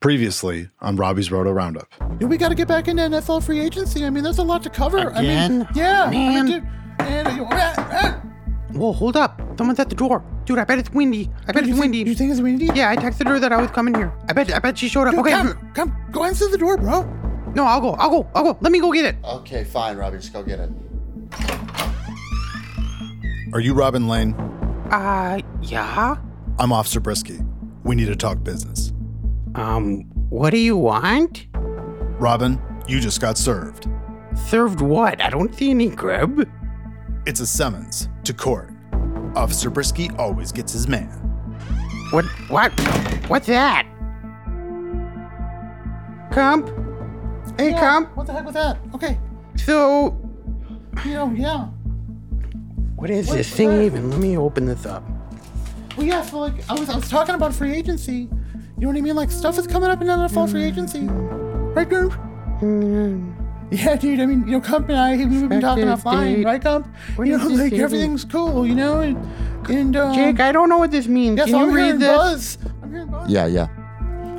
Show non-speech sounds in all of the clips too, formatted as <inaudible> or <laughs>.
Previously on Robbie's Roto Roundup. Dude, we got to get back into NFL free agency. I mean, there's a lot to cover. I Again? mean, yeah, I mean, Man. dude, and, uh, ah. Whoa, hold up. Someone's at the door. Dude, I bet it's windy. I bet you it's think- windy. You think it's windy? yeah, I texted her that I was coming here. I bet I bet she showed up. Dude, okay. come, come, go answer the door, bro. No, I'll go. I'll go. I'll go. Let me go get it. Okay, fine, Robbie. Just go get it. Are you Robin Lane? Uh, yeah. I'm Officer Briske. We need to talk business. Um, what do you want? Robin, you just got served. Served what? I don't see any grub. It's a summons to court. Officer Briske always gets his man. What? What? What's that? Comp? Hey, Yeah, Comp. What the heck was that? Okay, So, you know, yeah. what is What- this thing even? Let me open this up. Well, yeah. So like, I was, I was talking about free agency. You know what I mean? Like, stuff is coming up in NFL free agency, right, dude? Hmm. Yeah, dude. I mean, you know, Comp and I, we've been talking Expected offline, date. right, Comp? What you know, like even? everything's cool, you know, and and um, Jake, I don't know what this means. yeah, Can you I'm read this? buzz. I'm hearing buzz. Yeah, yeah.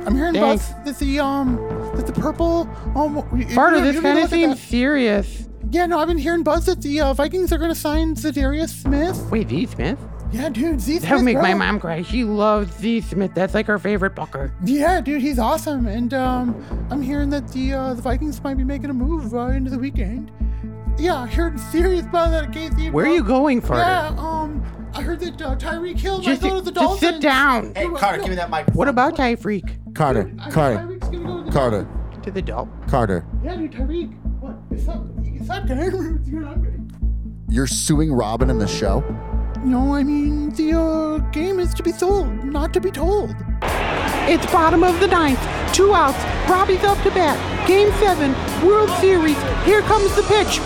I'm hearing Thanks. buzz that the um that the purple um you- Part you of know- this you know, kind of seems that. serious. Yeah, no, I've been hearing buzz that the uh, Vikings are going to sign Za'Darius Smith. Wait, Z Smith? Yeah, dude, Z Smith. That would make my mom cry. She loves Z Smith. That's like her favorite bucker. Yeah, dude, he's awesome, and um, I'm hearing that the uh, the Vikings might be making a move uh, into the weekend. Yeah, I heard serious about that, Casey. Where are you going, Carter? Yeah, um, I heard that uh, Tyreek Hill might Just, go to the Dolphins. just sit down. Hey, Carter, give me that mic. What about Ty Freak? Carter, I Carter, Tyreek's gonna go to the Carter, To the dope. Carter. Yeah, dude, Tyreek. What? It's up. It's up, game. You're not ready. <laughs> You're suing Robin in the show? No, I mean the uh, game is to be sold, not to be told. It's bottom of the ninth. Two outs. Robbie's up to bat. Game seven. World Series. Here comes the pitch.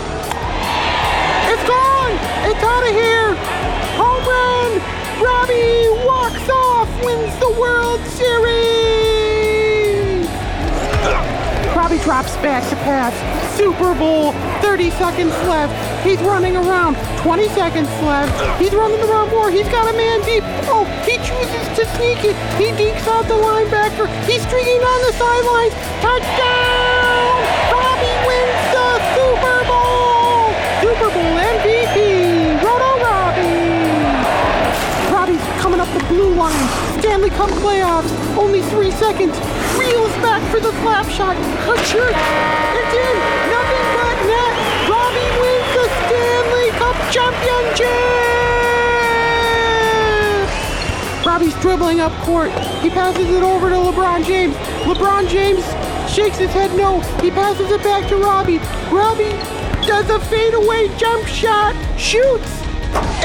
It's gone. It's out of here. Home run. Robbie walks off. Wins the World Series. Robbie drops back to pass. Super Bowl. 30 seconds left. He's running around. 20 seconds left. He's running around more. He's got a man deep. Oh, he chooses to sneak it. He dekes out the linebacker. He's streaking on the sidelines. Touchdown! Robbie wins the Super Bowl. Super Bowl MVP. Roto Robbie. Robbie's coming up the blue line. Stanley Cup playoffs. Only three seconds. Slap shot. Tkachuk. It's in. Nothing but net. Robbie wins the Stanley Cup championship. Robbie's dribbling up court. He passes it over to LeBron James. LeBron James shakes his head no. He passes it back to Robbie. Robbie does a fadeaway jump shot. Shoots.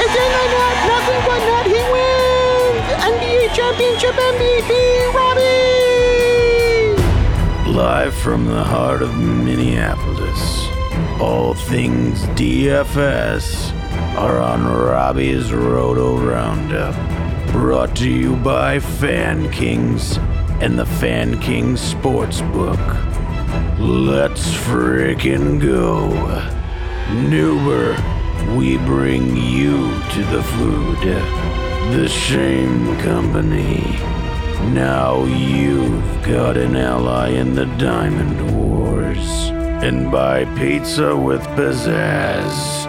It's in the net. Nothing but net. He wins. NBA championship MVP. Robbie. Live from the heart of Minneapolis, all things DFS are on Robbie's Roto Roundup. Brought to you by Fan Kings and the Fan Kings Sportsbook. Let's frickin' go. Nuber, we bring you to the food. The Shame Company. Now you've got an ally in the Diamond Wars. And buy pizza with pizzazz.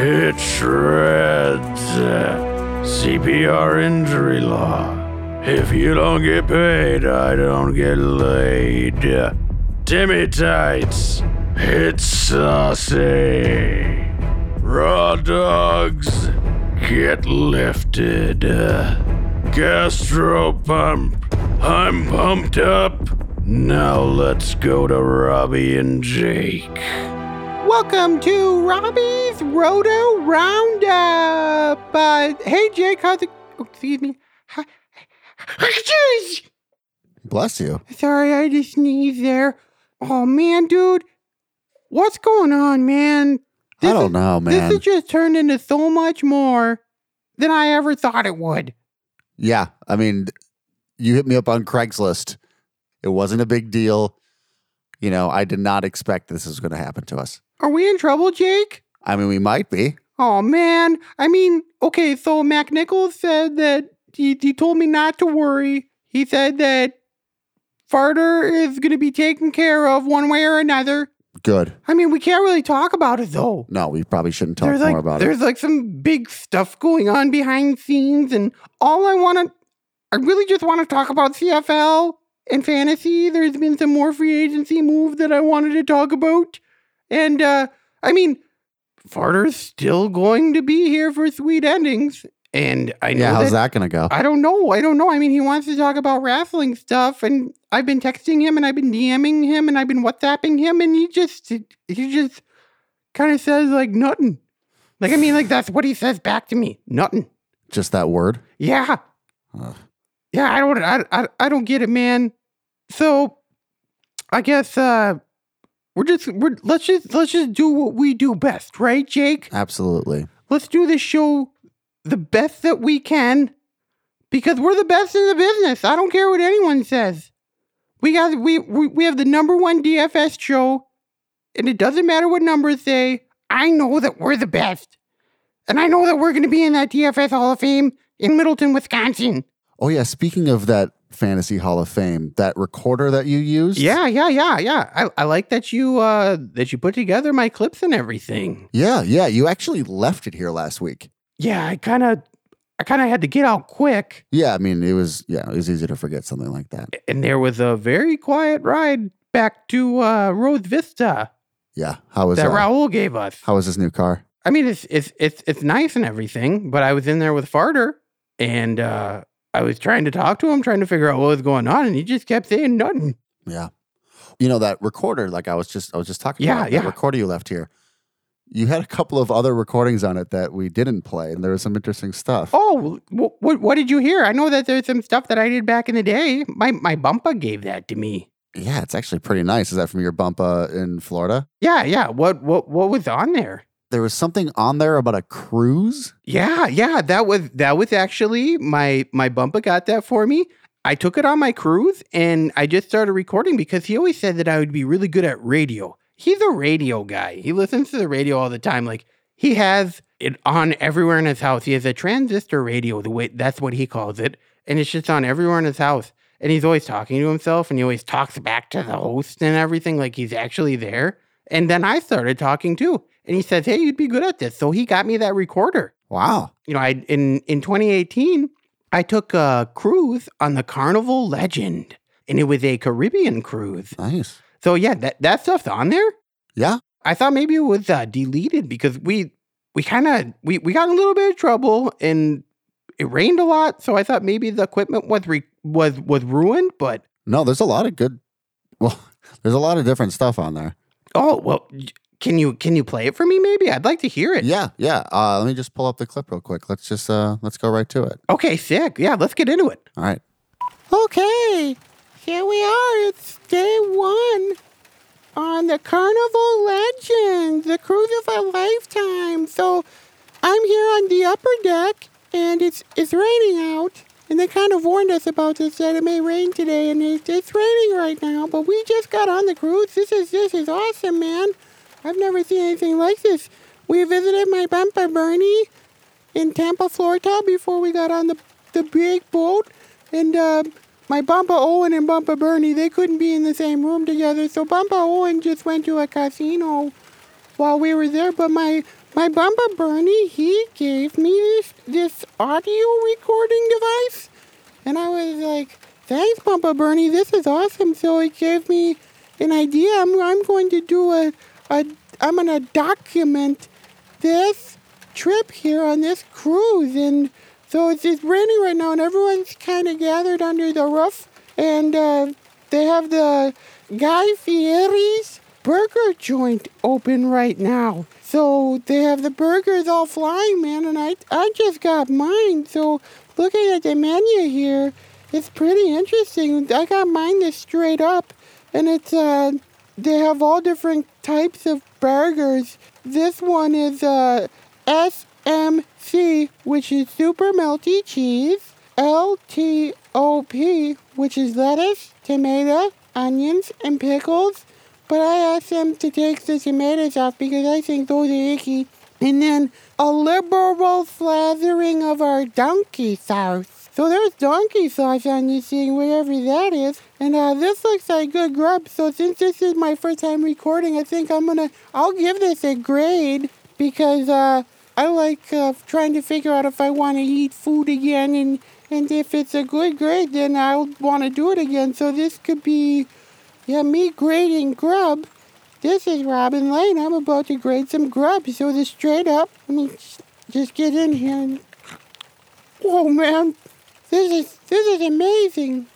It shreds. CPR injury law. If you don't get paid, I don't get laid. Timmy Tights. It's saucy. Raw dogs. Get lifted. Gastro pump. I'm pumped up. Now let's go to Robbie and Jake. Welcome to Robbie's Roto Roundup. Uh, hey, Jake, how's it? Oh, excuse me. Jeez. Bless you. Sorry, I just sneezed there. Oh man, dude, what's going on, man? I don't is- know, man. This has just turned into so much more than I ever thought it would. Yeah, I mean, you hit me up on Craigslist. It wasn't a big deal. You know, I did not expect this was going to happen to us. Are we in trouble, Jake? I mean, we might be. Oh man, I mean, okay, so Mac Nichols said that he, he told me not to worry. He said that Farter is going to be taken care of one way or another. Good. I mean, we can't really talk about it though. No, we probably shouldn't talk there's more like about it. there's like some big stuff going on behind scenes, and all I want to, I really just want to talk about CFL and fantasy. There's been some more free agency move that I wanted to talk about, and uh I mean, Farter's still going to be here for sweet endings, and I know Yeah, how's that that going to go? I don't know. I don't know. I mean, he wants to talk about wrestling stuff, and I've been texting him, and I've been DMing him, and I've been WhatsApping him, and he just he just kind of says like nothing. Like I mean, like that's what he says back to me. Nothing. Just that word? Yeah. Yeah. I don't. I, I I don't get it, man. So, I guess uh we're just we're let's just let's just do what we do best, right, Jake? Absolutely. let's do this show the best that we can because we're the best in the business. I don't care what anyone says. We got we we, we have the number one DFS show, and it doesn't matter what numbers say. I know that we're the best, and I know that we're going to be in that DFS Hall of Fame in Middleton, Wisconsin. Oh, yeah. Speaking of that Fantasy Hall of Fame, that recorder that you used? Yeah, yeah, yeah, yeah. I, I like that you uh that you put together my clips and everything. Yeah, yeah. You actually left it here last week. Yeah, I kind of I kind of had to get out quick. Yeah, I mean, it was, yeah, it was easy to forget something like that. and there was a very quiet ride back to uh, Rose Vista Yeah. How was that uh, Raul gave us. How was his new car? I mean, it's it's it's it's nice and everything, but I was in there with Farter, and uh, I was trying to talk to him, trying to figure out what was going on, and he just kept saying nothing. Yeah. You know that recorder, like I was just I was just talking Yeah, about, yeah. that recorder you left here. You had a couple of other recordings on it that we didn't play, and there was some interesting stuff. Oh, what what what did you hear? I know that there's some stuff that I did back in the day. My my bumpa gave that to me. Yeah, it's actually pretty nice. Is that from your bump uh, in Florida? Yeah, yeah. What what what was on there? There was something on there about a cruise. Yeah, yeah, that was that was actually my my bumper got that for me. I took it on my cruise and I just started recording because he always said that I would be really good at radio. He's a radio guy. He listens to the radio all the time. Like he has it on everywhere in his house. He has a transistor radio, the way that's what he calls it, and it's just on everywhere in his house. And he's always talking to himself and he always talks back to the host and everything like he's actually there. And then I started talking too. And he says, "Hey, you'd be good at this." So he got me that recorder Wow. you know, I in in 2018, I took a cruise on the Carnival Legend, and it was a Caribbean cruise. Nice. So yeah, that that stuff's on there. Yeah. I thought maybe it was uh, deleted because we we kind of we we got in a little bit of trouble and it rained a lot. So I thought maybe the equipment was re- was was ruined. But No, there's a lot of good. Well, <laughs> there's a lot of different stuff on there. oh well, can you can you play it for me? Maybe I'd like to hear it. Yeah, yeah. Uh, let me just pull up the clip real quick. Let's just uh, let's go right to it. Okay, sick. Yeah, let's get into it. All right. Okay, here we are. It's day one on the Carnival legend, the cruise of a lifetime. So I'm here on the upper deck, and it's it's raining out. And they kind of warned us about this that it may rain today, and it's, it's raining right now. But we just got on the cruise. This is this is awesome, man. I've never seen anything like this. We visited my bumper Bernie in Tampa, Florida, before we got on the the big boat, and uh, my Bumpa Owen and Bumpa Bernie they couldn't be in the same room together, so Bumpa Owen just went to a casino while we were there. But my my Bumpa Bernie he gave me this this audio recording device, and I was like, "Thanks, Bumpa Bernie, this is awesome." So it gave me an idea. I'm I'm going to do a a I'm gonna document this trip here on this cruise and so it's, it's raining right now and everyone's kind of gathered under the roof and uh, they have the guy fieri's burger joint open right now. So they have the burgers all flying man and i, I just got mine. So looking at the menu here it's pretty interesting. I got mine this straight up and it's uh they have all different types of burgers. This one is uh SMC, which is super melty cheese, LTOP, which is lettuce, tomato, onions, and pickles. But I asked them to take the tomatoes off because I think those are icky. And then a liberal slathering of our donkey sauce. So there's donkey sauce on this thing, whatever that is. And uh, this looks like good grub. So since this is my first time recording, I think I'm gonna, I'll give this a grade because uh, I like uh, trying to figure out if I want to eat food again. And, and if it's a good grade, then I'll want to do it again. So this could be, yeah, me grading grub. This is Robin Lane. I'm about to grade some grub. So this straight up, let me just- get in here and Oh man, this is this is amazing.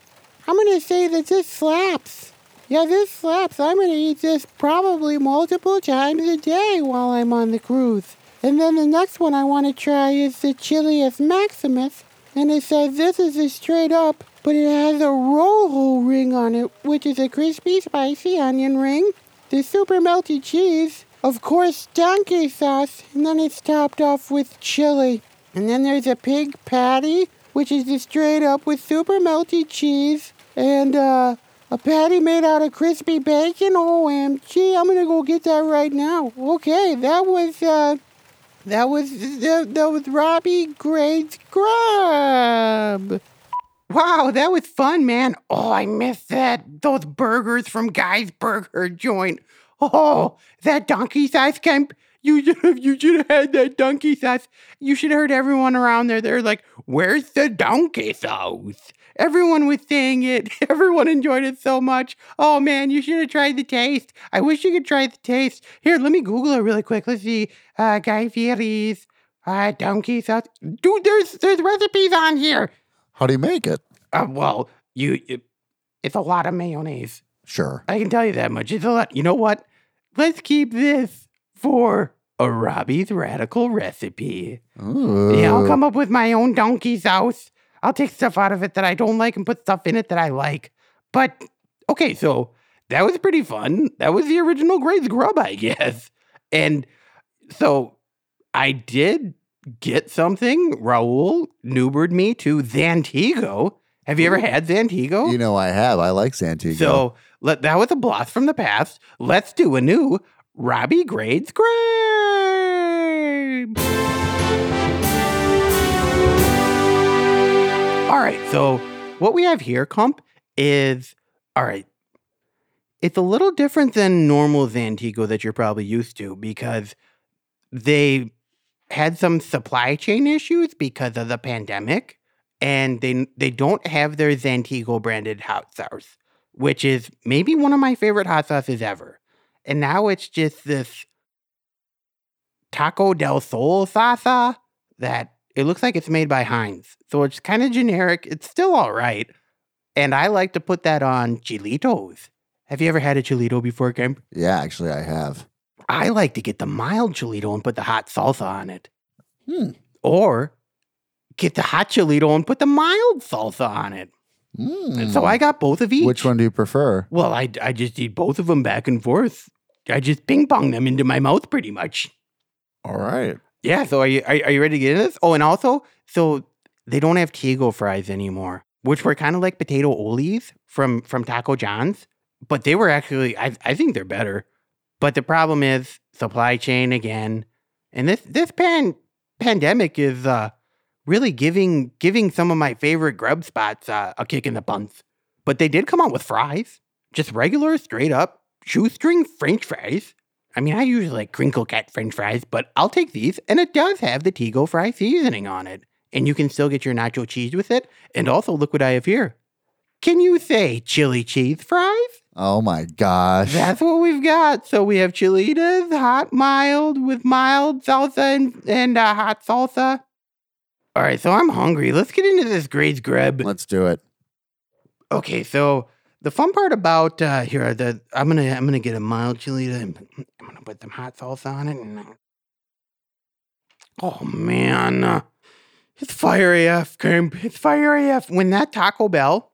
I'm gonna say that this slaps. Yeah, this slaps. I'm gonna eat this probably multiple times a day while I'm on the cruise. And then the next one I want to try is the Chilius Maximus, and it says this is a straight up, but it has a rojo ring on it, which is a crispy, spicy onion ring. The super melty cheese, of course, donkey sauce, and then it's topped off with chili. And then there's a pig patty, which is just straight up with super melty cheese and uh, a patty made out of crispy bacon. OMG, I'm gonna go get that right now. Okay, that was uh, that was that, that was Robbie Grades Grub. Wow, that was fun, man. Oh, I missed that. Those burgers from Guy's Burger Joint. Oh, that donkey size camp. You should have you should have had that donkey sauce. You should have heard everyone around there. They're like, "Where's the donkey sauce?" Everyone was saying it. <laughs> Everyone enjoyed it so much. Oh man, you should have tried the taste. I wish you could try the taste. Here, let me Google it really quick. Let's see. Uh, Guy Fieri's uh, donkey sauce. Dude, there's there's recipes on here. How do you make it? Uh, well, you, it, it's a lot of mayonnaise. Sure. I can tell you that much. It's a lot. You know what? Let's keep this for a Robbie's radical recipe. Ooh. Yeah, I'll come up with my own donkey sauce. I'll take stuff out of it that I don't like and put stuff in it that I like. But okay, so that was pretty fun. That was the original Grades Grub, I guess. And so I did get something. Raul Newbered me to Zantigo. Have you ever had Zantigo? You know I have. I like Santiago. So let that was a blast from the past. Let's do a new Robbie Grades Grape. Right, so what we have here, Comp, is all right. It's a little different than normal Zantigo that you're probably used to because they had some supply chain issues because of the pandemic, and they they don't have their Zantigo branded hot sauce, which is maybe one of my favorite hot sauces ever. And now it's just this Taco del Sol salsa that it looks like it's made by Heinz. So it's kind of generic. It's still all right. And I like to put that on chilitos. Have you ever had a chilito before, Kemp? yeah, actually, I have. I like to get the mild chilito and put the hot salsa on it. Hmm. Or get the hot chilito and put the mild salsa on it. And so I got both of each. Hmm. Which one do you prefer? Well, I, I just eat both of them back and forth. I just ping pong them into my mouth pretty much. All right. Yeah. So are you are, are you ready to get into this? Oh, and also, so they don't have Tigo fries anymore, which were kind of like potato olés from from Taco John's, but they were actually I I think they're better. But the problem is supply chain again, and this this pan pandemic is uh really giving giving some of my favorite grub spots uh, a kick in the buns. But they did come out with fries, just regular, straight up shoestring French fries. I mean, I usually like crinkle cut French fries, but I'll take these, and it does have the Tigo fry seasoning on it, and you can still get your nacho cheese with it. And also, look what I have here. Can you say chili cheese fries? Oh my gosh. That's what we've got. So we have chilitos, hot, mild, with mild salsa and, and uh, hot salsa. All right, so I'm hungry. Let's get into this Grades Grub. Let's do it. Okay, so the fun part about uh, here the I'm gonna I'm gonna get a mild chilito and I'm gonna put some hot sauce on it. And, oh man, uh, it's fire AF. It's fire AF. When that Taco Bell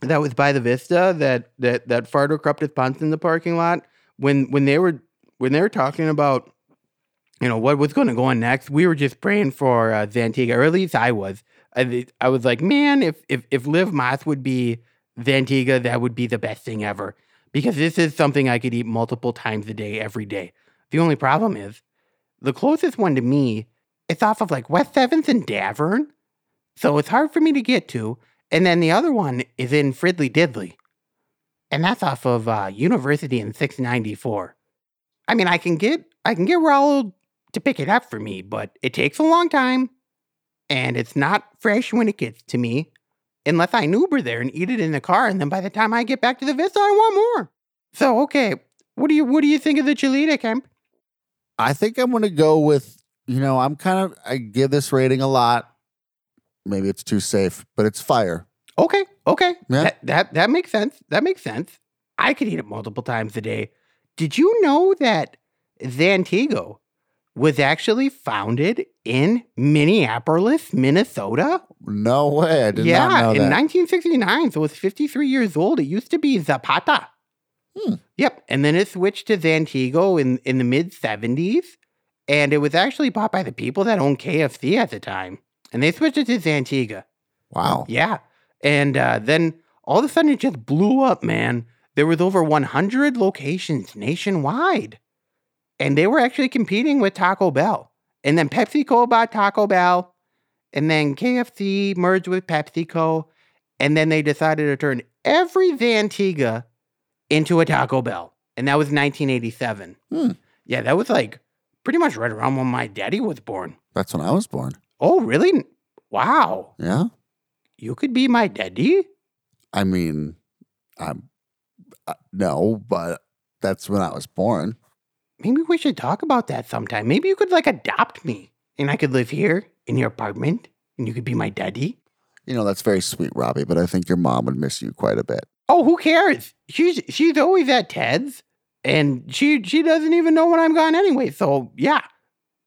that was by the Vista that that that Fardo corrupted punts in the parking lot when when they were when they were talking about you know what was going to go on next, we were just praying for uh, Zantigo, or at least I was. I, I was like, man, if if if Liv Moth would be Zantigo, that would be the best thing ever. Because this is something I could eat multiple times a day, every day. The only problem is, the closest one to me, it's off of like West Seventh and Davern, So it's hard for me to get to. And then the other one is in Fridley Diddley. And that's off of uh, University in 694. I mean, I can get I can get Raul to pick it up for me, but it takes a long time and it's not fresh when it gets to me unless I Uber there and eat it in the car and then by the time I get back to the Vista I want more. So, okay, what do you what do you think of the Chilito Kemp? I think I'm going to go with, you know, I'm kind of, I give this rating a lot. Maybe it's too safe, but it's fire. Okay, okay. Yeah. That, that that makes sense. That makes sense. I could eat it multiple times a day. Did you know that Zantigo was actually founded in Minneapolis, Minnesota? No way. I did yeah, not know in that. 1969. So it's 53 years old. It used to be Zapata. Hmm. Yep. And then it switched to Zantigo in, in the mid 70s. And it was actually bought by the people that owned KFC at the time. And they switched it to Zantigo. wow. Yeah. And uh, then all of a sudden it just blew up, man. There was over 100 locations nationwide. And they were actually competing with Taco Bell. And then PepsiCo bought Taco Bell. And then KFC merged with PepsiCo. And then they decided to turn every Zantigo into a Taco Bell. And that was 1987. Hmm. Yeah, that was like pretty much right around when my daddy was born. That's when I was born. Oh, really? Wow. Yeah. You could be my daddy? I mean, I'm, uh, no, but that's when I was born. Maybe we should talk about that sometime. Maybe you could like adopt me and I could live here in your apartment and you could be my daddy. You know, that's very sweet, Robbie, but I think your mom would miss you quite a bit. Oh, who cares? She's she's always at Ted's and she she doesn't even know when I'm gone anyway. So, yeah.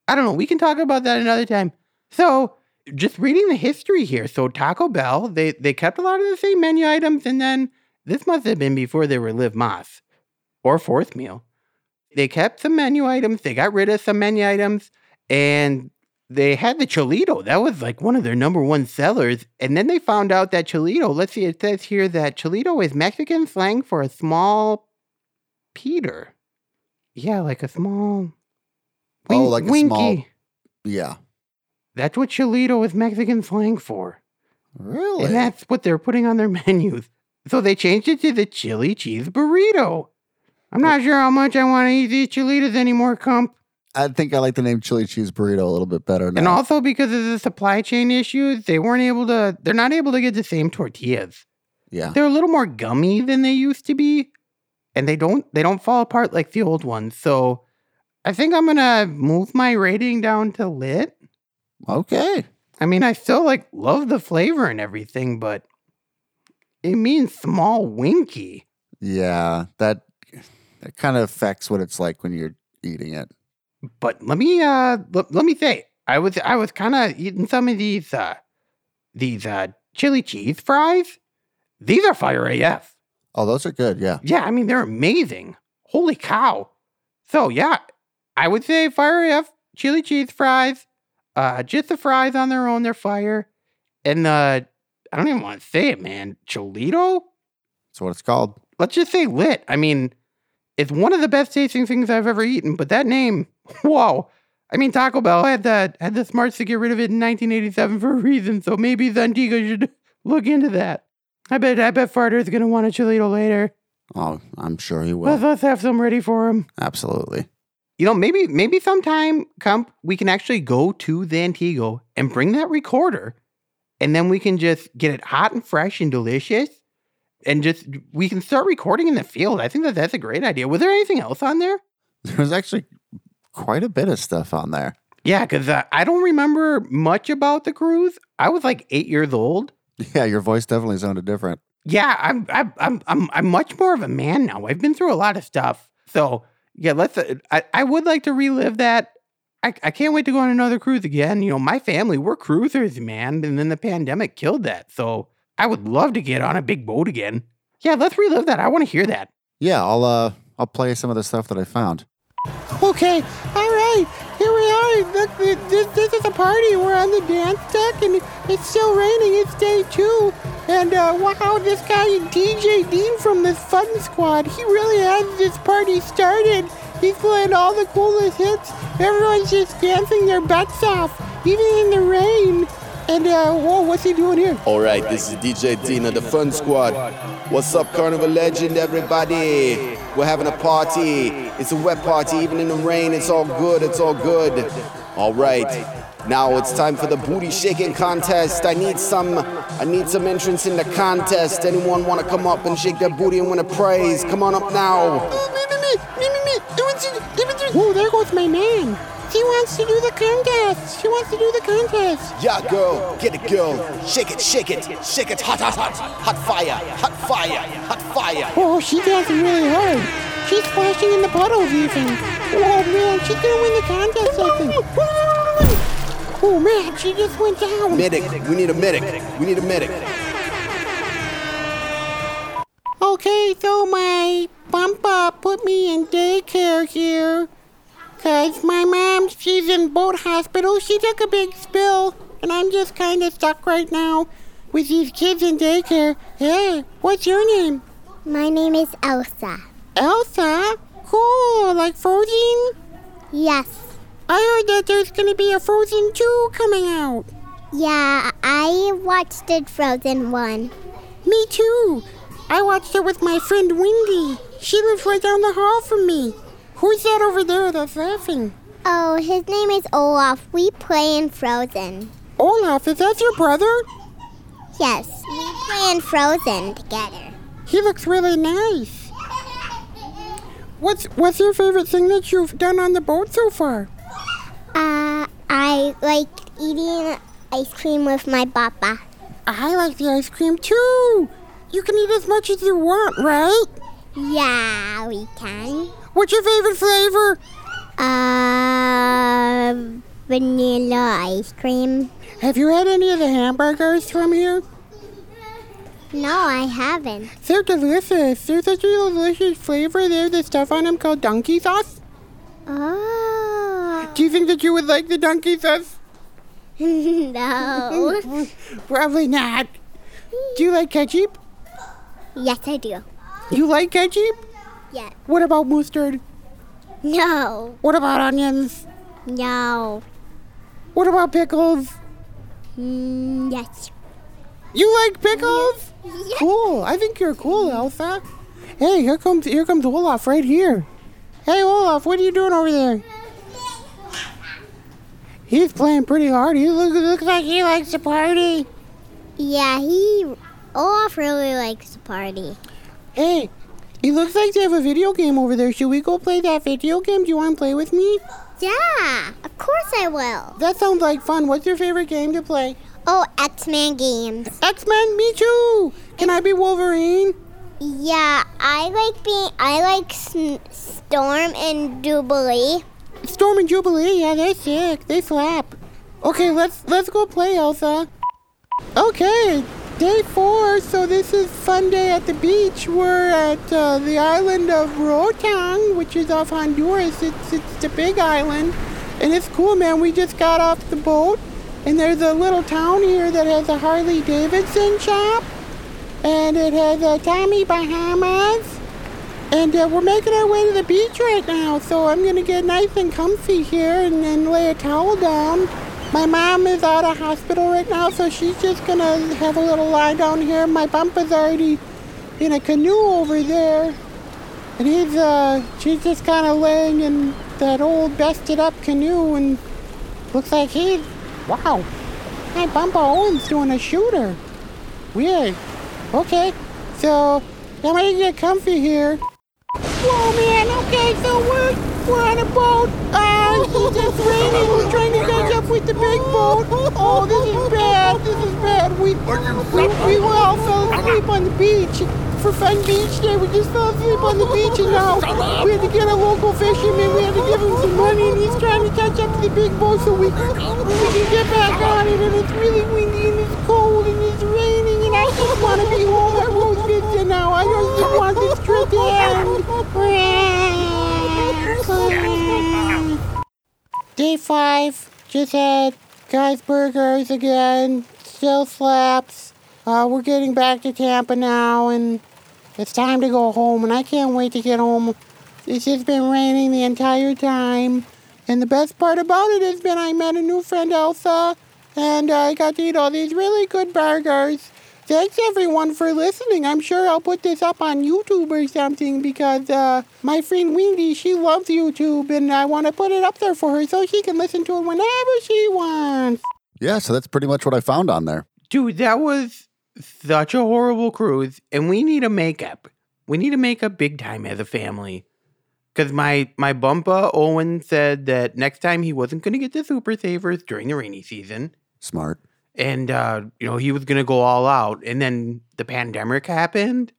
I don't know. We can talk about that another time. So, just reading the history here. So, Taco Bell, they they kept a lot of the same menu items and then this must have been before they were Live Moss or Fourth Meal. They kept some menu items, they got rid of some menu items, and they had the Chilito. That was like one of their number one sellers. And then they found out that Chilito, let's see, it says here that Chilito is Mexican slang for a small Peter. Yeah, like a small. Oh, wink- like a winky. small- Yeah. That's what Chilito is Mexican slang for. Really? And that's what they're putting on their <laughs> menus. So they changed it to the chili cheese burrito. I'm not sure how much I want to eat these chilitos anymore, comp. I think I like the name chili cheese burrito a little bit better now. And also because of the supply chain issues, they weren't able to, they're not able to get the same tortillas. yeah. They're a little more gummy than they used to be. And they don't, they don't fall apart like the old ones. So I think I'm going to move my rating down to lit. Okay. I mean, I still like love the flavor and everything, but it means small winky. Yeah. That that kind of affects what it's like when you're eating it. But let me uh let, let me say, I was I was kind of eating some of these uh these uh chili cheese fries. These are fire AF. Oh, those are good. Yeah. Yeah, I mean they're amazing. Holy cow. So yeah, I would say fire AF chili cheese fries. Uh just the fries on their own, they're fire. And uh I don't even want to say it, man. Chilito? That's what it's called. let's just say lit. I mean, it's one of the best tasting things I've ever eaten, but that name, <laughs> whoa. I mean, Taco Bell had the had the smarts to get rid of it in 1987 for a reason, so maybe Zantigo should <laughs> look into that. I bet I bet Farter's gonna want a chilito later. Oh, I'm sure he Let's, will. let's have some ready for him. Absolutely. You know, maybe maybe sometime, Comp, we can actually go to Zantigo and bring that recorder, and then we can just get it hot and fresh and delicious, and just we can start recording in the field. I think that that's a great idea. Was there anything else on there? There was actually quite a bit of stuff on there. Yeah, because uh, I don't remember much about the cruise. I was like eight years old. Yeah, your voice definitely sounded different. Yeah, I'm I'm I'm I'm I'm much more of a man now. I've been through a lot of stuff. So yeah, let's. Uh, I I would like to relive that. I I can't wait to go on another cruise again. You know, my family we're cruisers, man, and then the pandemic killed that. So I would love to get on a big boat again. Yeah, let's relive that. I want to hear that. Yeah, I'll uh I'll play some of the stuff that I found. Okay, all right, here we are. Look, this, this is a party. We're on the dance deck, and it's still raining. It's day two. And uh, wow, this guy, DJ Dean from the Fun Squad, he really has this party started. He's playing all the coolest hits. Everyone's just dancing their butts off, even in the rain. And uh, whoa, what's he doing here? All right, this is DJ Dina, the Fun Squad. What's up, Carnival Legend, everybody? We're having a party. It's a wet party, even in the rain. It's all good. It's all good. All right. Now it's time for the booty shaking contest. I need some I need some entrance in the contest. Anyone want to come up and shake their booty and win a prize? Come on up now. Me, me, me, me, me, me. It was- it was- Whoa, there goes my man. She wants to do the contest. She wants to do the contest. Yeah, girl, get it, girl. Shake it, shake it, shake it. Hot, hot, hot. Hot fire, hot fire, hot fire. Oh, she's dancing really hard. She's splashing in the puddles even. Oh man, she's gonna win the contest, I think. Oh man, she just went down. Medic, we need a medic. We need a medic. Okay, so my bump up put me in daycare here. Cause my mom, she's in boat hospital. She took a big spill, and I'm just kind of stuck right now with these kids in daycare. Hey, what's your name? My name is Elsa. Elsa? Cool, like Frozen? Yes. I heard that there's gonna be a Frozen 2 coming out. Yeah, I watched it Frozen 1. Me too. I watched it with my friend Wendy. She lives right down the hall from me. Who's that over there that's laughing? Oh, his name is Olaf. We play in Frozen. Olaf, is that your brother? Yes, we play in Frozen together. He looks really nice. What's what's your favorite thing that you've done on the boat so far? Uh, I like eating ice cream with my papa. I like the ice cream too. You can eat as much as you want, right? Yeah, we can. What's your favorite flavor? Uh, vanilla ice cream. Have you had any of the hamburgers from here? No, I haven't. They're delicious. There's such a delicious flavor. There's the stuff on them called donkey sauce. Oh. Do you think that you would like the donkey sauce? <laughs> no. <laughs> Probably not. Do you like ketchup? yes, I do. You like ketchup? Yeah. What about mustard? No. What about onions? No. What about pickles? Mm, yes. You like pickles? Yes. Cool. I think you're cool, Elsa. Hey, here comes here comes Olaf right here. Hey Olaf, what are you doing over there? He's playing pretty hard. He looks, looks like he likes to party. Yeah, he. Olaf really likes to party. Hey, he looks like they have a video game over there. Should we go play that video game? Do you want to play with me? Yeah, of course I will. That sounds like fun. What's your favorite game to play? Oh, X-Men games. X Men, me too. Can I be Wolverine? Yeah, I like being. I like Storm and Jubilee. Storm and Jubilee, yeah, they're sick. They slap. Okay, let's let's go play, Elsa. Okay, day four. So this is fun day at the beach. We're at uh, the island of Roatán, which is off Honduras. It's it's the big island, and it's cool, man. We just got off the boat, and there's a little town here that has a Harley Davidson shop, and it has a Tommy Bahamas. And uh, we're making our way to the beach right now, so I'm gonna get nice and comfy here and then lay a towel down. My mom is out of hospital right now, so she's just gonna have a little lie down here. My bumpa's already in a canoe over there, and he's uh, she's just kind of laying in that old busted up canoe, and looks like he's wow. My bumpa Owen's doing a shooter. Weird. Okay, so I'm gonna get comfy here. Whoa, man. Okay, so we're we're on a boat. Uh, it's raining. We're trying to catch up with the big boat. Oh, this is bad. This is bad. We we, we all fell asleep on the beach for Fun Beach Day. We just fell asleep on the beach, and now we had to get a local fisherman. We had to give him some money, and he's trying to catch up to the big boat so we we can get back on it. And it's really windy and it's cold and it's raining, and I just want to be home at Rose Vista now. I just want this trip to end. Day five, just had guys burgers again, still slaps. Uh, we're getting back to Tampa now, and it's time to go home, and I can't wait to get home. It's just been raining the entire time, and the best part about it has been I met a new friend, Elsa, and I got to eat all these really good burgers. Thanks everyone for listening. I'm sure I'll put this up on YouTube or something because uh, my friend Wendy, she loves YouTube, and I want to put it up there for her so she can listen to it whenever she wants. Yeah, so that's pretty much what I found on there. Dude, that was such a horrible cruise, and we need a makeup. We need to make up big time as a family. Cause my my bumpa Owen said that next time he wasn't gonna get the super savers during the rainy season. Smart. And uh, you know, he was gonna go all out. And then the pandemic happened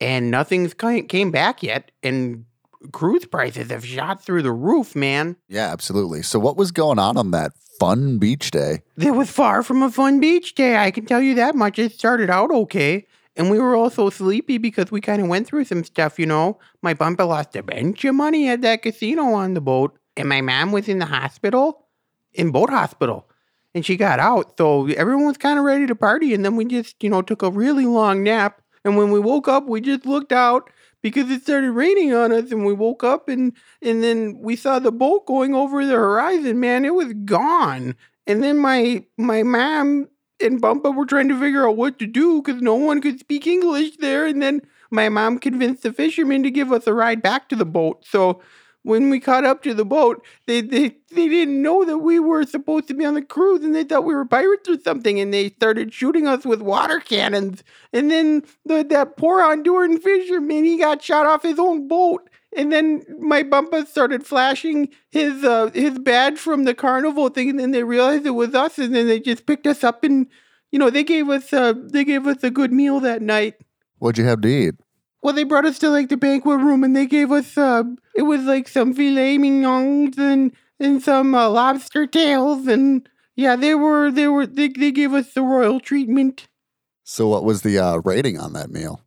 and nothing's came back yet. And cruise prices have shot through the roof, man. Yeah, absolutely. So what was going on on that fun beach day? It was far from a fun beach day, I can tell you that much. It started out okay. And we were all so sleepy because we kind of went through some stuff, you know. My bumper lost a bunch of money at that casino on the boat. And my mom was in the hospital, in boat hospital. And she got out. So everyone was kind of ready to party. And then we just, you know, took a really long nap. And when we woke up, we just looked out because it started raining on us. And we woke up and and then we saw the boat going over the horizon. Man, it was gone. And then my my mom and Bumpa were trying to figure out what to do because no one could speak English there. And then my mom convinced the fishermen to give us a ride back to the boat. So when we caught up to the boat, they, they, they didn't know that we were supposed to be on the cruise and they thought we were pirates or something. And they started shooting us with water cannons. And then the, that poor Honduran fisherman, he got shot off his own boat. And then my bumpa started flashing his uh, his badge from the carnival thing, and then they realized it was us, and then they just picked us up, and you know they gave us uh, they gave us a good meal that night. What'd you have to eat? Well, they brought us to like the banquet room, and they gave us uh, it was like some filet mignons and and some uh, lobster tails, and yeah, they were they were they they gave us the royal treatment. So what was the uh, rating on that meal?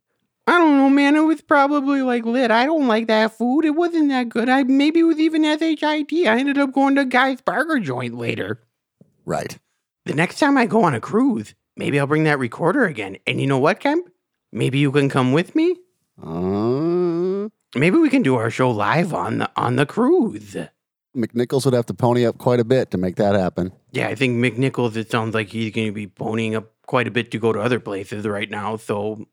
I don't know, man. It was probably like lit. I don't like that food. It wasn't that good. I maybe it was even shit. I ended up going to Guy's Burger Joint later. Right. The next time I go on a cruise, maybe I'll bring that recorder again. And you know what, Kemp? Maybe you can come with me. Uh, Maybe we can do our show live on the on the cruise. McNichols would have to pony up quite a bit to make that happen. Yeah, I think McNichols. It sounds like he's going to be ponying up quite a bit to go to other places right now. So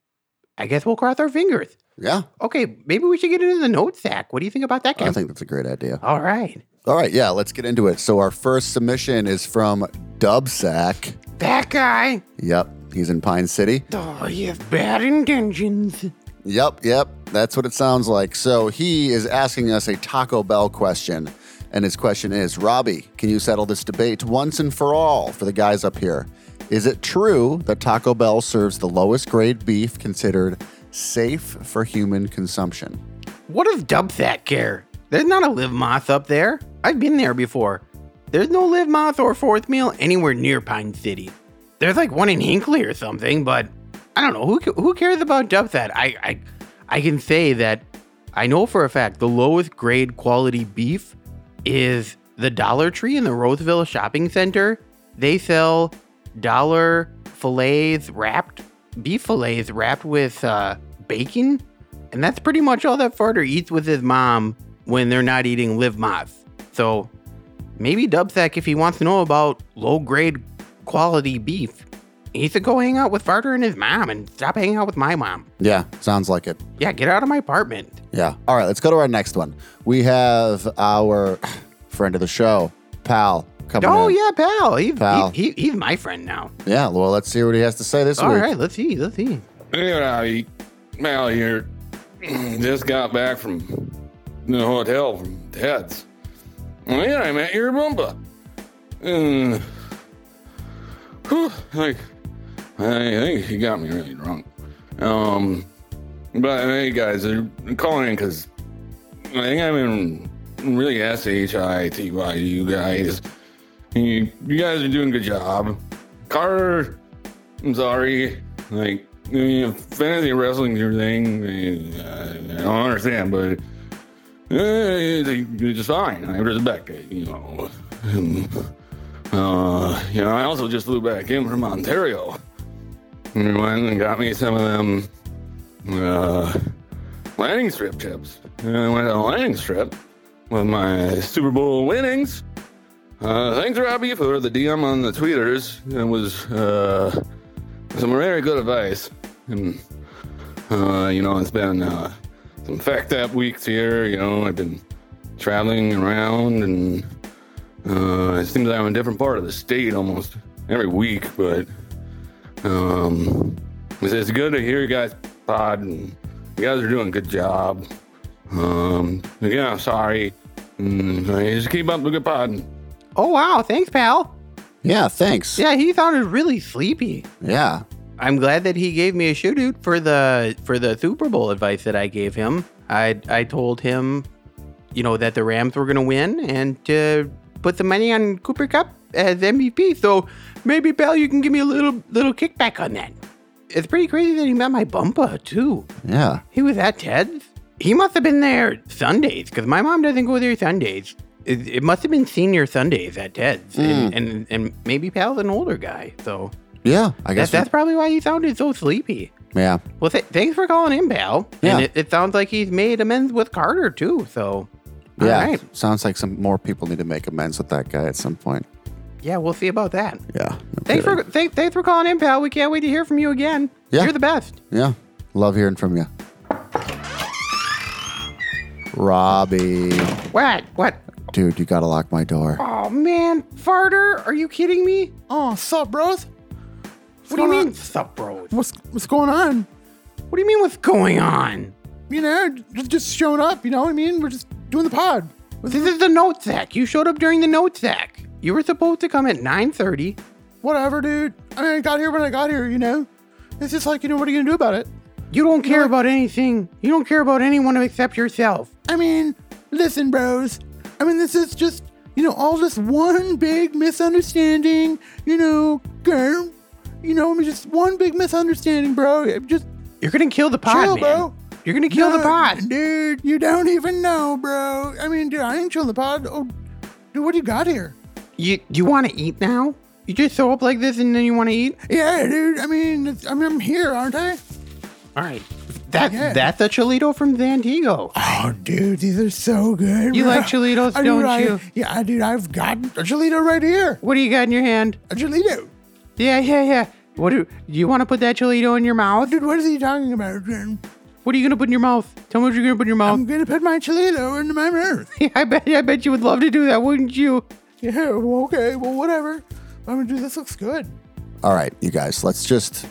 I guess we'll cross our fingers. Yeah, Okay, maybe we should get into the note sack. What do you think about that, I think that's a great idea. All right, All right, yeah, let's get into it. So our first submission is from Dubsack. that guy. Yep, he's in Pine City. Oh, he has bad intentions. Yep, yep, that's what it sounds like. So he is asking us a Taco Bell question. And his question is Robbie, can you settle this debate once and for all for the guys up here? Is it true that Taco Bell serves the lowest grade beef considered safe for human consumption? What does Dubsack care? There's not a live moth up there. I've been there before. There's no live moth or fourth meal anywhere near Pine City. There's like one in Hinckley or something, but I don't know who who cares about Dubsack. I I I can say that I know for a fact the lowest grade quality beef is the Dollar Tree in the Roseville Shopping Center. They sell dollar fillets wrapped, beef fillets wrapped with uh, bacon. And that's pretty much all that Farter eats with his mom when they're not eating live moths. So maybe Dubsack, if he wants to know about low grade quality beef, he needs to go hang out with Varder and his mom and stop hanging out with my mom. Yeah, sounds like it. Yeah, get out of my apartment. Yeah. All right, let's go to our next one. We have our friend of the show, Pal, coming Oh, in. yeah, pal. He's, Pal. He, he, he's my friend now. Yeah, well, let's see what he has to say this All week. right, let's see. Let's see. Hey, uh, Robbie. Mal here. <clears throat> Just got back from the hotel from Ted's. And then I met your bumpa. And, uh, whew, like, I think he got me really drunk. Um, but hey, guys, I'm calling in because I think I've been really S-H-I-T-Y to you guys. You, you guys are doing a good job. Carter, I'm sorry. Like, I mean, fantasy wrestling's your thing. uh, I don't understand, but uh, it's just fine. I respect it, you know. <laughs> uh, you know, I also just flew back in from Ontario. Went and got me some of them uh, landing strip chips. And I went on a landing strip with my Super Bowl winnings. Uh, thanks, Robbie, for the DM on the tweeters. It was uh, some very good advice. And, uh, you know, it's been uh, some fact up weeks here. You know, I've been traveling around, and uh, it seems like I'm in a different part of the state almost every week. But um, it's, it's good to hear you guys pod, and you guys are doing a good job. Um, yeah, I'm sorry. Mm, just keep up the good pod. Oh wow, thanks, pal. Yeah, thanks. Yeah, he sounded really sleepy. Yeah. I'm glad that he gave me a shoot out for the for the Super Bowl advice that I gave him. I I told him, you know, that the Rams were gonna win and to put the money on Cooper Kupp as MVP. So maybe, pal, you can give me a little little kickback on that. It's pretty crazy that he met my bumper too. Yeah. He was at Ted's. He must have been there Sundays because my mom doesn't go there Sundays. It, it must have been senior Sundays at Ted's, and, hmm. and and maybe Pal's an older guy, so Yeah. I guess. that's that's probably why he sounded so sleepy. yeah. Well, th- thanks for calling in, pal. Yeah. And it, it sounds like he's made amends with Carter too. So, all Yeah. right. Sounds like some more people need to make amends with that guy at some point. Yeah, we'll see about that. Yeah. no Thanks for kidding. th- thanks for calling in, pal. We can't wait to hear from you again. Yeah. You're the best. Yeah. Love hearing from you. Robbie. What? What? Dude, you gotta lock my door. Oh man, farter! Are you kidding me? Oh, sup, bros? What do you mean, on? sup, bros? What's what's going on? What do you mean, what's going on? You know, just, just showing up. You know what I mean? We're just doing the pod. This is the note sack. You showed up during the note sack. You were supposed to come at 9:30. Whatever, dude. I mean, I got here when I got here. You know, it's just like you know, what are you gonna do about it? You don't care about anything. You don't care about anyone except yourself. I mean, listen, bros. I mean, this is just, you know, all just one big misunderstanding. You know, girl. You know, I mean, just one big misunderstanding, bro. Just You're gonna kill the pod, chill, man. bro. You're gonna kill the No, pod. dude. You don't even know, bro. I mean, dude, I ain't chilling the pod. Oh, dude, what do you got here? You you want to eat now? You just show up like this and then you want to eat? Yeah, dude. I mean, it's, I mean, I'm here, aren't I? All right. That Yeah. that's a Chilito from Zantigo. Oh, dude, these are so good. You bro. like Chilitos, I- don't I- you? Yeah, dude, I've got a Chilito right here. What do you got in your hand? A Chilito. Yeah, yeah, yeah. What do you want to put that Chilito in your mouth? Dude, what is he talking about? man? What are you gonna put in your mouth? Tell me what you're gonna put in your mouth. I'm gonna put my Chilito into my mouth. <laughs> I bet I bet you would love to do that, wouldn't you? Yeah, well, okay, well, whatever. I mean, dude, this looks good. All right, you guys, let's just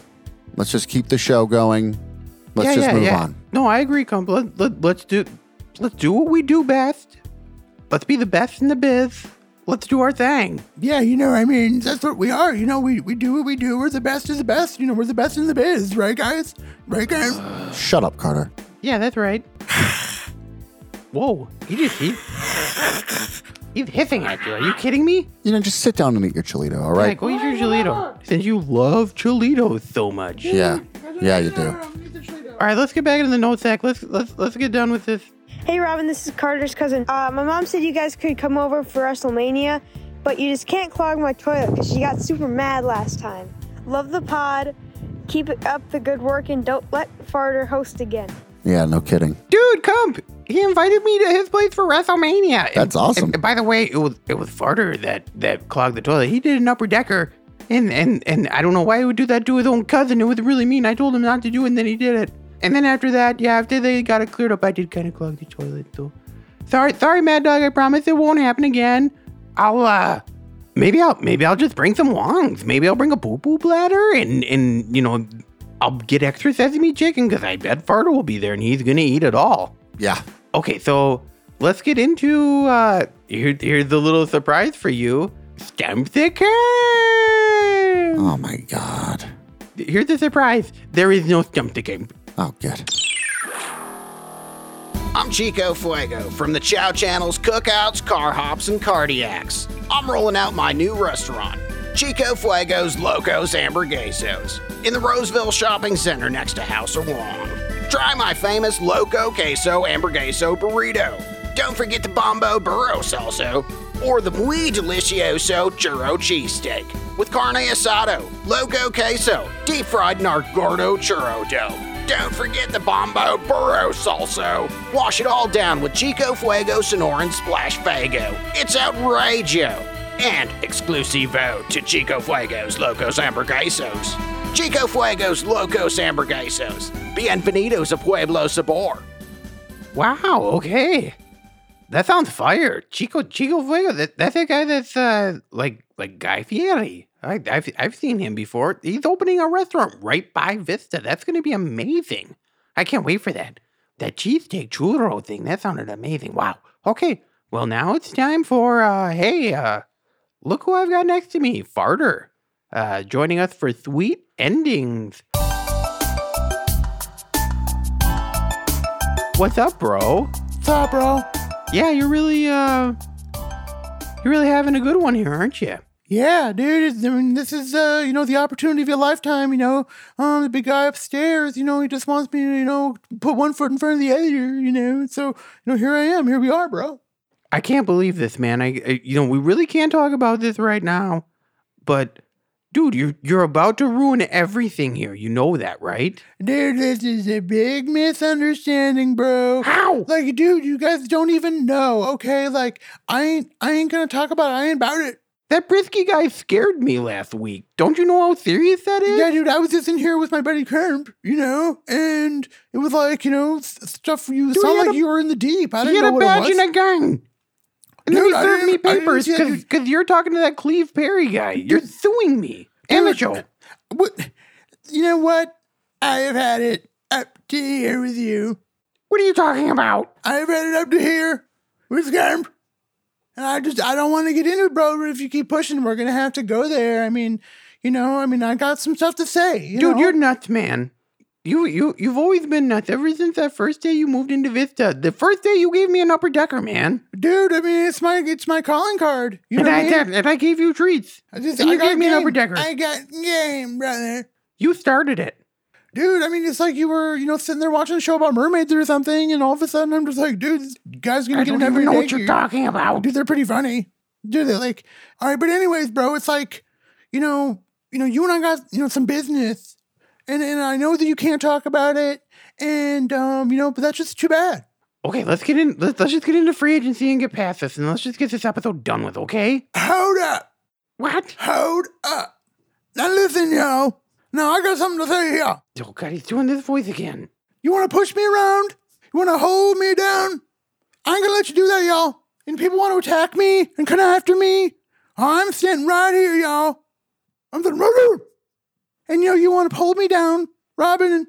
let's just keep the show going. Let's yeah, just yeah, move yeah. on. No, I agree, Comp. Let, let, let's do let's do what we do best. Let's be the best in the biz. Let's do our thing. Yeah, you know, I mean, that's what we are. You know, we, we do what we do. We're the best of the best. You know, we're the best in the biz, right, guys? Right, guys? <sighs> Shut up, Carter. Yeah, that's right. <sighs> Whoa, he just he <laughs> he's hissing at you. Are you kidding me? You know, just sit down and eat your Chilito, all right? Yeah, right? go eat your Chilito. Since you love Chilitos so much. Yeah. Yeah, you do. All right, let's get back into the note sack. Let's let's let's get done with this. Hey Robin, this is Carter's cousin. Uh, my mom said you guys could come over for WrestleMania, but you just can't clog my toilet because she got super mad last time. Love the pod. Keep up the good work and don't let Farter host again. Yeah, no kidding. Dude, come. He invited me to his place for WrestleMania. And- That's awesome. And, by the way, it was it was Farter that that clogged the toilet. He did an upper decker, and and and I don't know why he would do that to his own cousin. It was really mean. I told him not to do it, and then he did it. And then after that, yeah, after they got it cleared up, I did kind of clog the toilet. So sorry, sorry, Mad Dog. I promise it won't happen again. I'll uh. Maybe I'll maybe I'll just bring some wongs. Maybe I'll bring a poo poo bladder and and you know I'll get extra sesame chicken because I bet Farter will be there and he's gonna eat it all. Yeah. Okay, so let's get into uh here, here's the little surprise for you. Stump the Oh my god. Here's the surprise. There is no Stump the Oh, good. I'm Chico Fuego from the Chow Channel's Cookouts, Car Hops, and Cardiacs. I'm rolling out my new restaurant, Chico Fuego's Locos Hamburguesos, in the Roseville Shopping Center next to House of Wong. Try my famous Loco Queso Hamburgueso Burrito. Don't forget the Bombo Burro Salso, or the Muy Delicioso Churro Cheesesteak, with carne asado, Loco Queso, deep fried Gordo Churro dough. Don't forget the Bombo Burro Salso. Wash it all down with Chico Fuego Sonoran Splash Fago. It's outrageous. And exclusivo to Chico Fuegos Locos Hamburguesos. Chico Fuegos Locos Hamburguesos. Bienvenidos a Pueblo Sabor. Wow, okay. That sounds fire. Chico Chico Fuego. That, that's a guy that's uh like like Guy Fieri. I, I've I've seen him before. He's opening a restaurant right by Vista. That's gonna be amazing. I can't wait for that. That cheesesteak churro thing. That sounded amazing. Wow. Okay. Well, now it's time for uh hey uh look who I've got next to me, Farter. Uh, joining us for sweet endings. What's up, bro? What's up, bro? Yeah, you're really uh you're really having a good one here, aren't you? Yeah, dude. I mean, this is uh, you know, the opportunity of your lifetime. You know, um, the big guy upstairs. You know, he just wants me to, you know, put one foot in front of the other. You know, so you know, here I am. Here we are, bro. I can't believe this, man. I, I you know, we really can't talk about this right now. But dude, you're you're about to ruin everything here. You know that, right? Dude, this is a big misunderstanding, bro. How? Like, dude, you guys don't even know. Okay, like, I ain't, I ain't gonna talk about it. I ain't about it. That Briske guy scared me last week. Don't you know how serious that is? Yeah, dude, I was just in here with my buddy Kermp, you know, and it was like, you know, stuff you Dude, sound like a- you were in the deep. I he didn't had know a what badge it was. and a gun. And then he served me didn't- I didn't papers because you're talking to that Cleve Perry guy. You're suing me. And the Dude, show. <laughs> What? You know what? I have had it up to here with you. What are you talking about? I have had it up to here with Kermp. And I just, I don't want to get into it, bro. But if you keep pushing, we're going to have to go there. I mean, you know, I mean, I got some stuff to say. You Dude, know? you're nuts, man. You you you've always been nuts ever since that first day you moved into Vista. The first day you gave me an upper decker, man. dude. I mean, it's my, it's my calling card. You know and I I mean? and I gave you treats. I just, and you gave me an upper decker. I got game, brother. You started it. Dude, I mean, it's like you were, you know, sitting there watching a show about mermaids or something, and all of a sudden I'm just like, dude, this guy's gonna. I get don't an even know what you're talking about. Dude, they're pretty funny. Dude, they're like, all right, but anyways, bro, it's like, you know, you know, you and I got, you know, some business, and and I know that you can't talk about it, and um, you know, but that's just too bad. Okay, let's get in. Let's, let's just get into free agency and get past this, and let's just get this episode done with. Okay? Hold up, What? hold up. Now listen, yo. Now I got something to say here. Oh God, he's doing this voice again. You want to push me around? You want to hold me down? I ain't gonna let you do that, y'all. And people want to attack me and come after me. I'm sitting right here, y'all. I'm the murderer. And you know, you want to hold me down, Robin.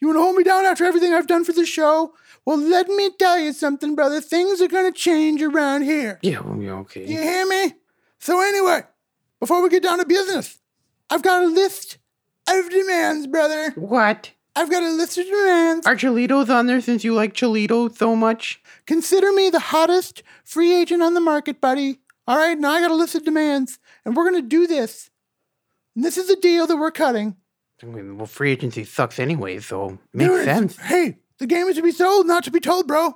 You want to hold me down after everything I've done for the show? Well, let me tell you something, brother. Things are gonna change around here. Yeah, well, yeah, okay. You hear me? So anyway, before we get down to business, I've got a list of demands, brother. What? I've got a list of demands. Are Chilitos on there since you like Chilito so much? Consider me the hottest free agent on the market, buddy. All right, now I got a list of demands, and we're gonna do this. And this is the deal that we're cutting. I mean, Well, free agency sucks anyway, so makes Dude, sense. Hey, the game is to be sold, not to be told, bro. I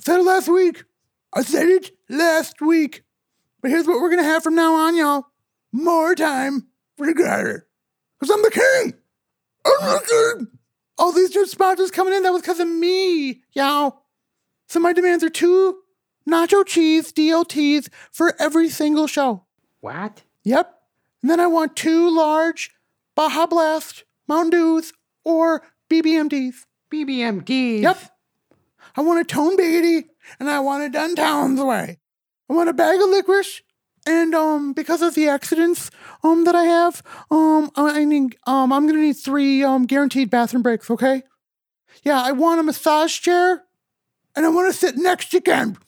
said it last week. I said it last week. But here's what we're gonna have from now on, y'all. More time for the grinder. Because I'm the king. I'm the king. All these new sponsors coming in, that was because of me, y'all. So my demands are two nacho cheese DLTs for every single show. What? Yep. And then I want two large Baja Blast Mountain Dews or BBMDs. BBMDs? Yep. I want a Tone Biggity and I want it done Towns way. I want a bag of licorice and um because of the accidents um that I have um I need um I'm gonna need three um guaranteed bathroom breaks. Okay. Yeah, I want a massage chair and I want to sit next to Ken.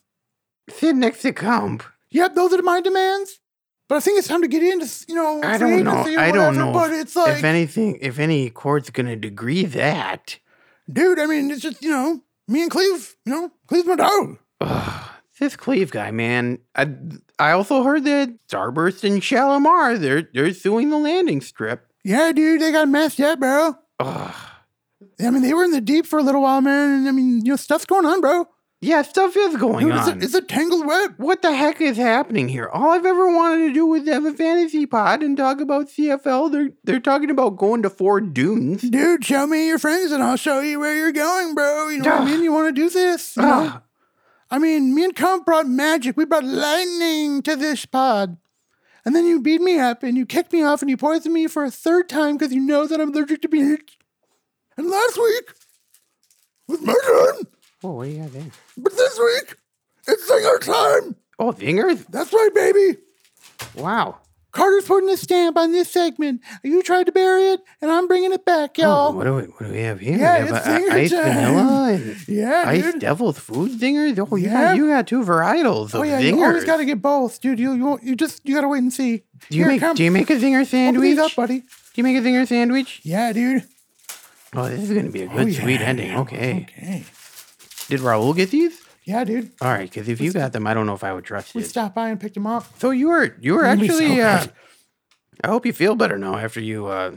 Sit next to Comp. Yep, those are my demands. But I think it's time to get into you know I don't know. I don't know. But it's like, if anything, if any court's gonna degree that. dude, I mean, it's just you know me and Cleve. You know, Cleve's my dog. Ugh, this Cleve guy, man. I I also heard that Starburst and Shalimar they're they're suing the landing strip. Yeah, dude, they got messed up, bro. Ugh. I mean, they were in the deep for a little while, man. And I mean, you know, stuff's going on, bro. Yeah, stuff is going Dude, it's, on. a, it's a tangled web. what the heck is happening here? All I've ever wanted to do was have a fantasy pod and talk about CFL. They're they're talking about going to four dunes. Dude, show me your friends and I'll show you where you're going, bro. You know what I mean? You want to do this? I mean, me and Comp brought magic. We brought lightning to this pod. and then you beat me up, and you kicked me off, and you poisoned me for a third time because you know that I'm allergic to peanuts. And last week was my turn, Oh, what do you got there? but this week it's singer time. Oh, zingers? That's right, baby. Wow. Carter's putting a stamp on this segment. You tried to bury it, and I'm bringing it back, Oh, y'all. Oh, what do we what do we have here? Yeah, we have it's zinger ice time. vanilla and <laughs> yeah, ice dude. devil's food zingers. Oh, you Yeah. got you got two varietals of Oh yeah, zingers. you always got to get both, dude. You you, you just you got to wait and see. do you Here, make come. do you make a zinger Open sandwich? these up, buddy. Do you make a zinger sandwich? Yeah, dude. Oh, this is gonna be a Oh, good yeah. sweet ending. Okay. Okay. Did Raul get these? Yeah, dude. All right, because if you got them, I don't know if I would trust you. We stopped by and picked them up. So you were you were actually. so uh, good. I hope you feel better now after you uh,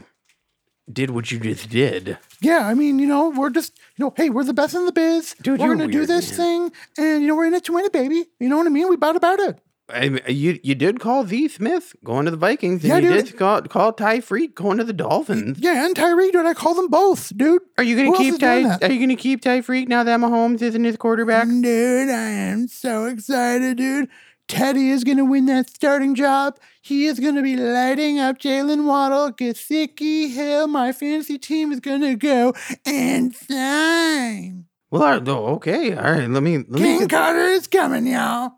did what you just did. Yeah, I mean, you know, we're just, you know, hey, we're the best in the biz. Dude, we're you're gonna do weird, this thing, and you know, we're in it to win it, baby. You know what I mean? We about about it. I mean, uh, you you did call Z Smith going to the Vikings, and Yeah, you dude. did call call Tyreek going to the Dolphins. Yeah, and Tyreek, dude, I call them both, dude. Are you gonna Who else keep is doing Ty? that? Are you gonna keep Tyreek now that Mahomes isn't his quarterback? Dude, I am so excited, dude. Teddy is gonna win that starting job. He is gonna be lighting up Jaylen Waddle, Gesicki Hill. My fantasy team is gonna go insane. Well, I- oh, okay, all right. Let me let me. King Carter is coming, y'all.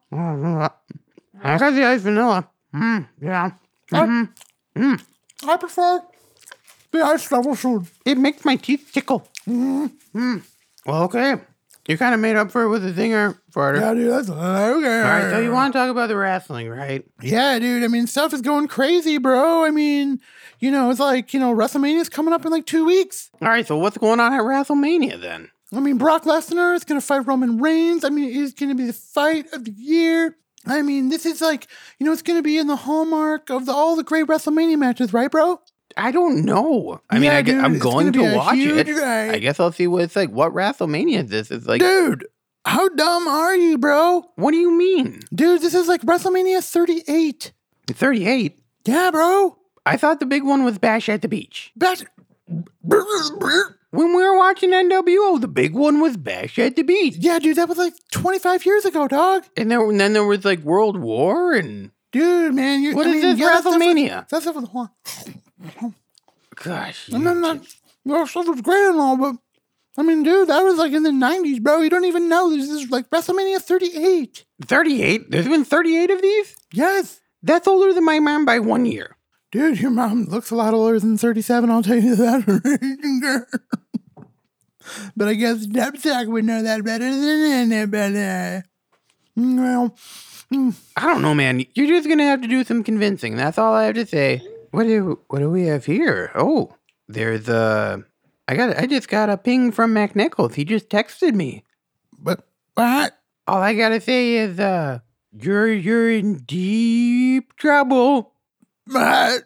I got the ice vanilla. Mm, yeah, Mmm, mmm. I prefer the ice level food. it makes my teeth tickle. Mm. Well, okay, you kind of made up for it with the zinger, Porter. Yeah, dude, that's okay. All right, so you want to talk about the wrestling, right? Yeah, dude. I mean, stuff is going crazy, bro. I mean, you know, it's like, you know, WrestleMania's coming up in like two weeks. All right, so what's going on at WrestleMania then? I mean, Brock Lesnar is going to fight Roman Reigns. I mean, it's going to be the fight of the year. I mean, this is like, you know, it's going to be in the hallmark of the, all the great WrestleMania matches, right, bro? I don't know. I mean, I dude, I'm going to watch it. night. I guess I'll see what it's like. What WrestleMania is this? It's like, Dude, how dumb are you, bro? what do you mean? Dude, this is like WrestleMania 38. 38? Yeah, bro. I thought the big one was Bash at the Beach. That's. When we were watching NWO, the big one was Bash at the Beach. Yeah, dude, that was like 25 years ago, dog. And, there, and then there was like World War and Dude, man, you. What I is mean, this yeah, that stuff was- WrestleMania? That stuff was gosh. And then that that stuff was great and all, but I mean, dude, that was like in the '90s, bro. You don't even know this is like WrestleMania 38. 38? There's been 38 of these? Yes, That's older than my mom by one year. Dude, your mom looks a lot older than 37. I'll tell you that. but I guess Dubsack would know that better than anybody. Well, I don't know, man. You're just gonna have to do some convincing. That's all I have to say. What do what do we have here? Oh, there's a. I got. I just got a ping from McNichols. He just texted me. but what? All I gotta say is, uh, you're you're in deep trouble. But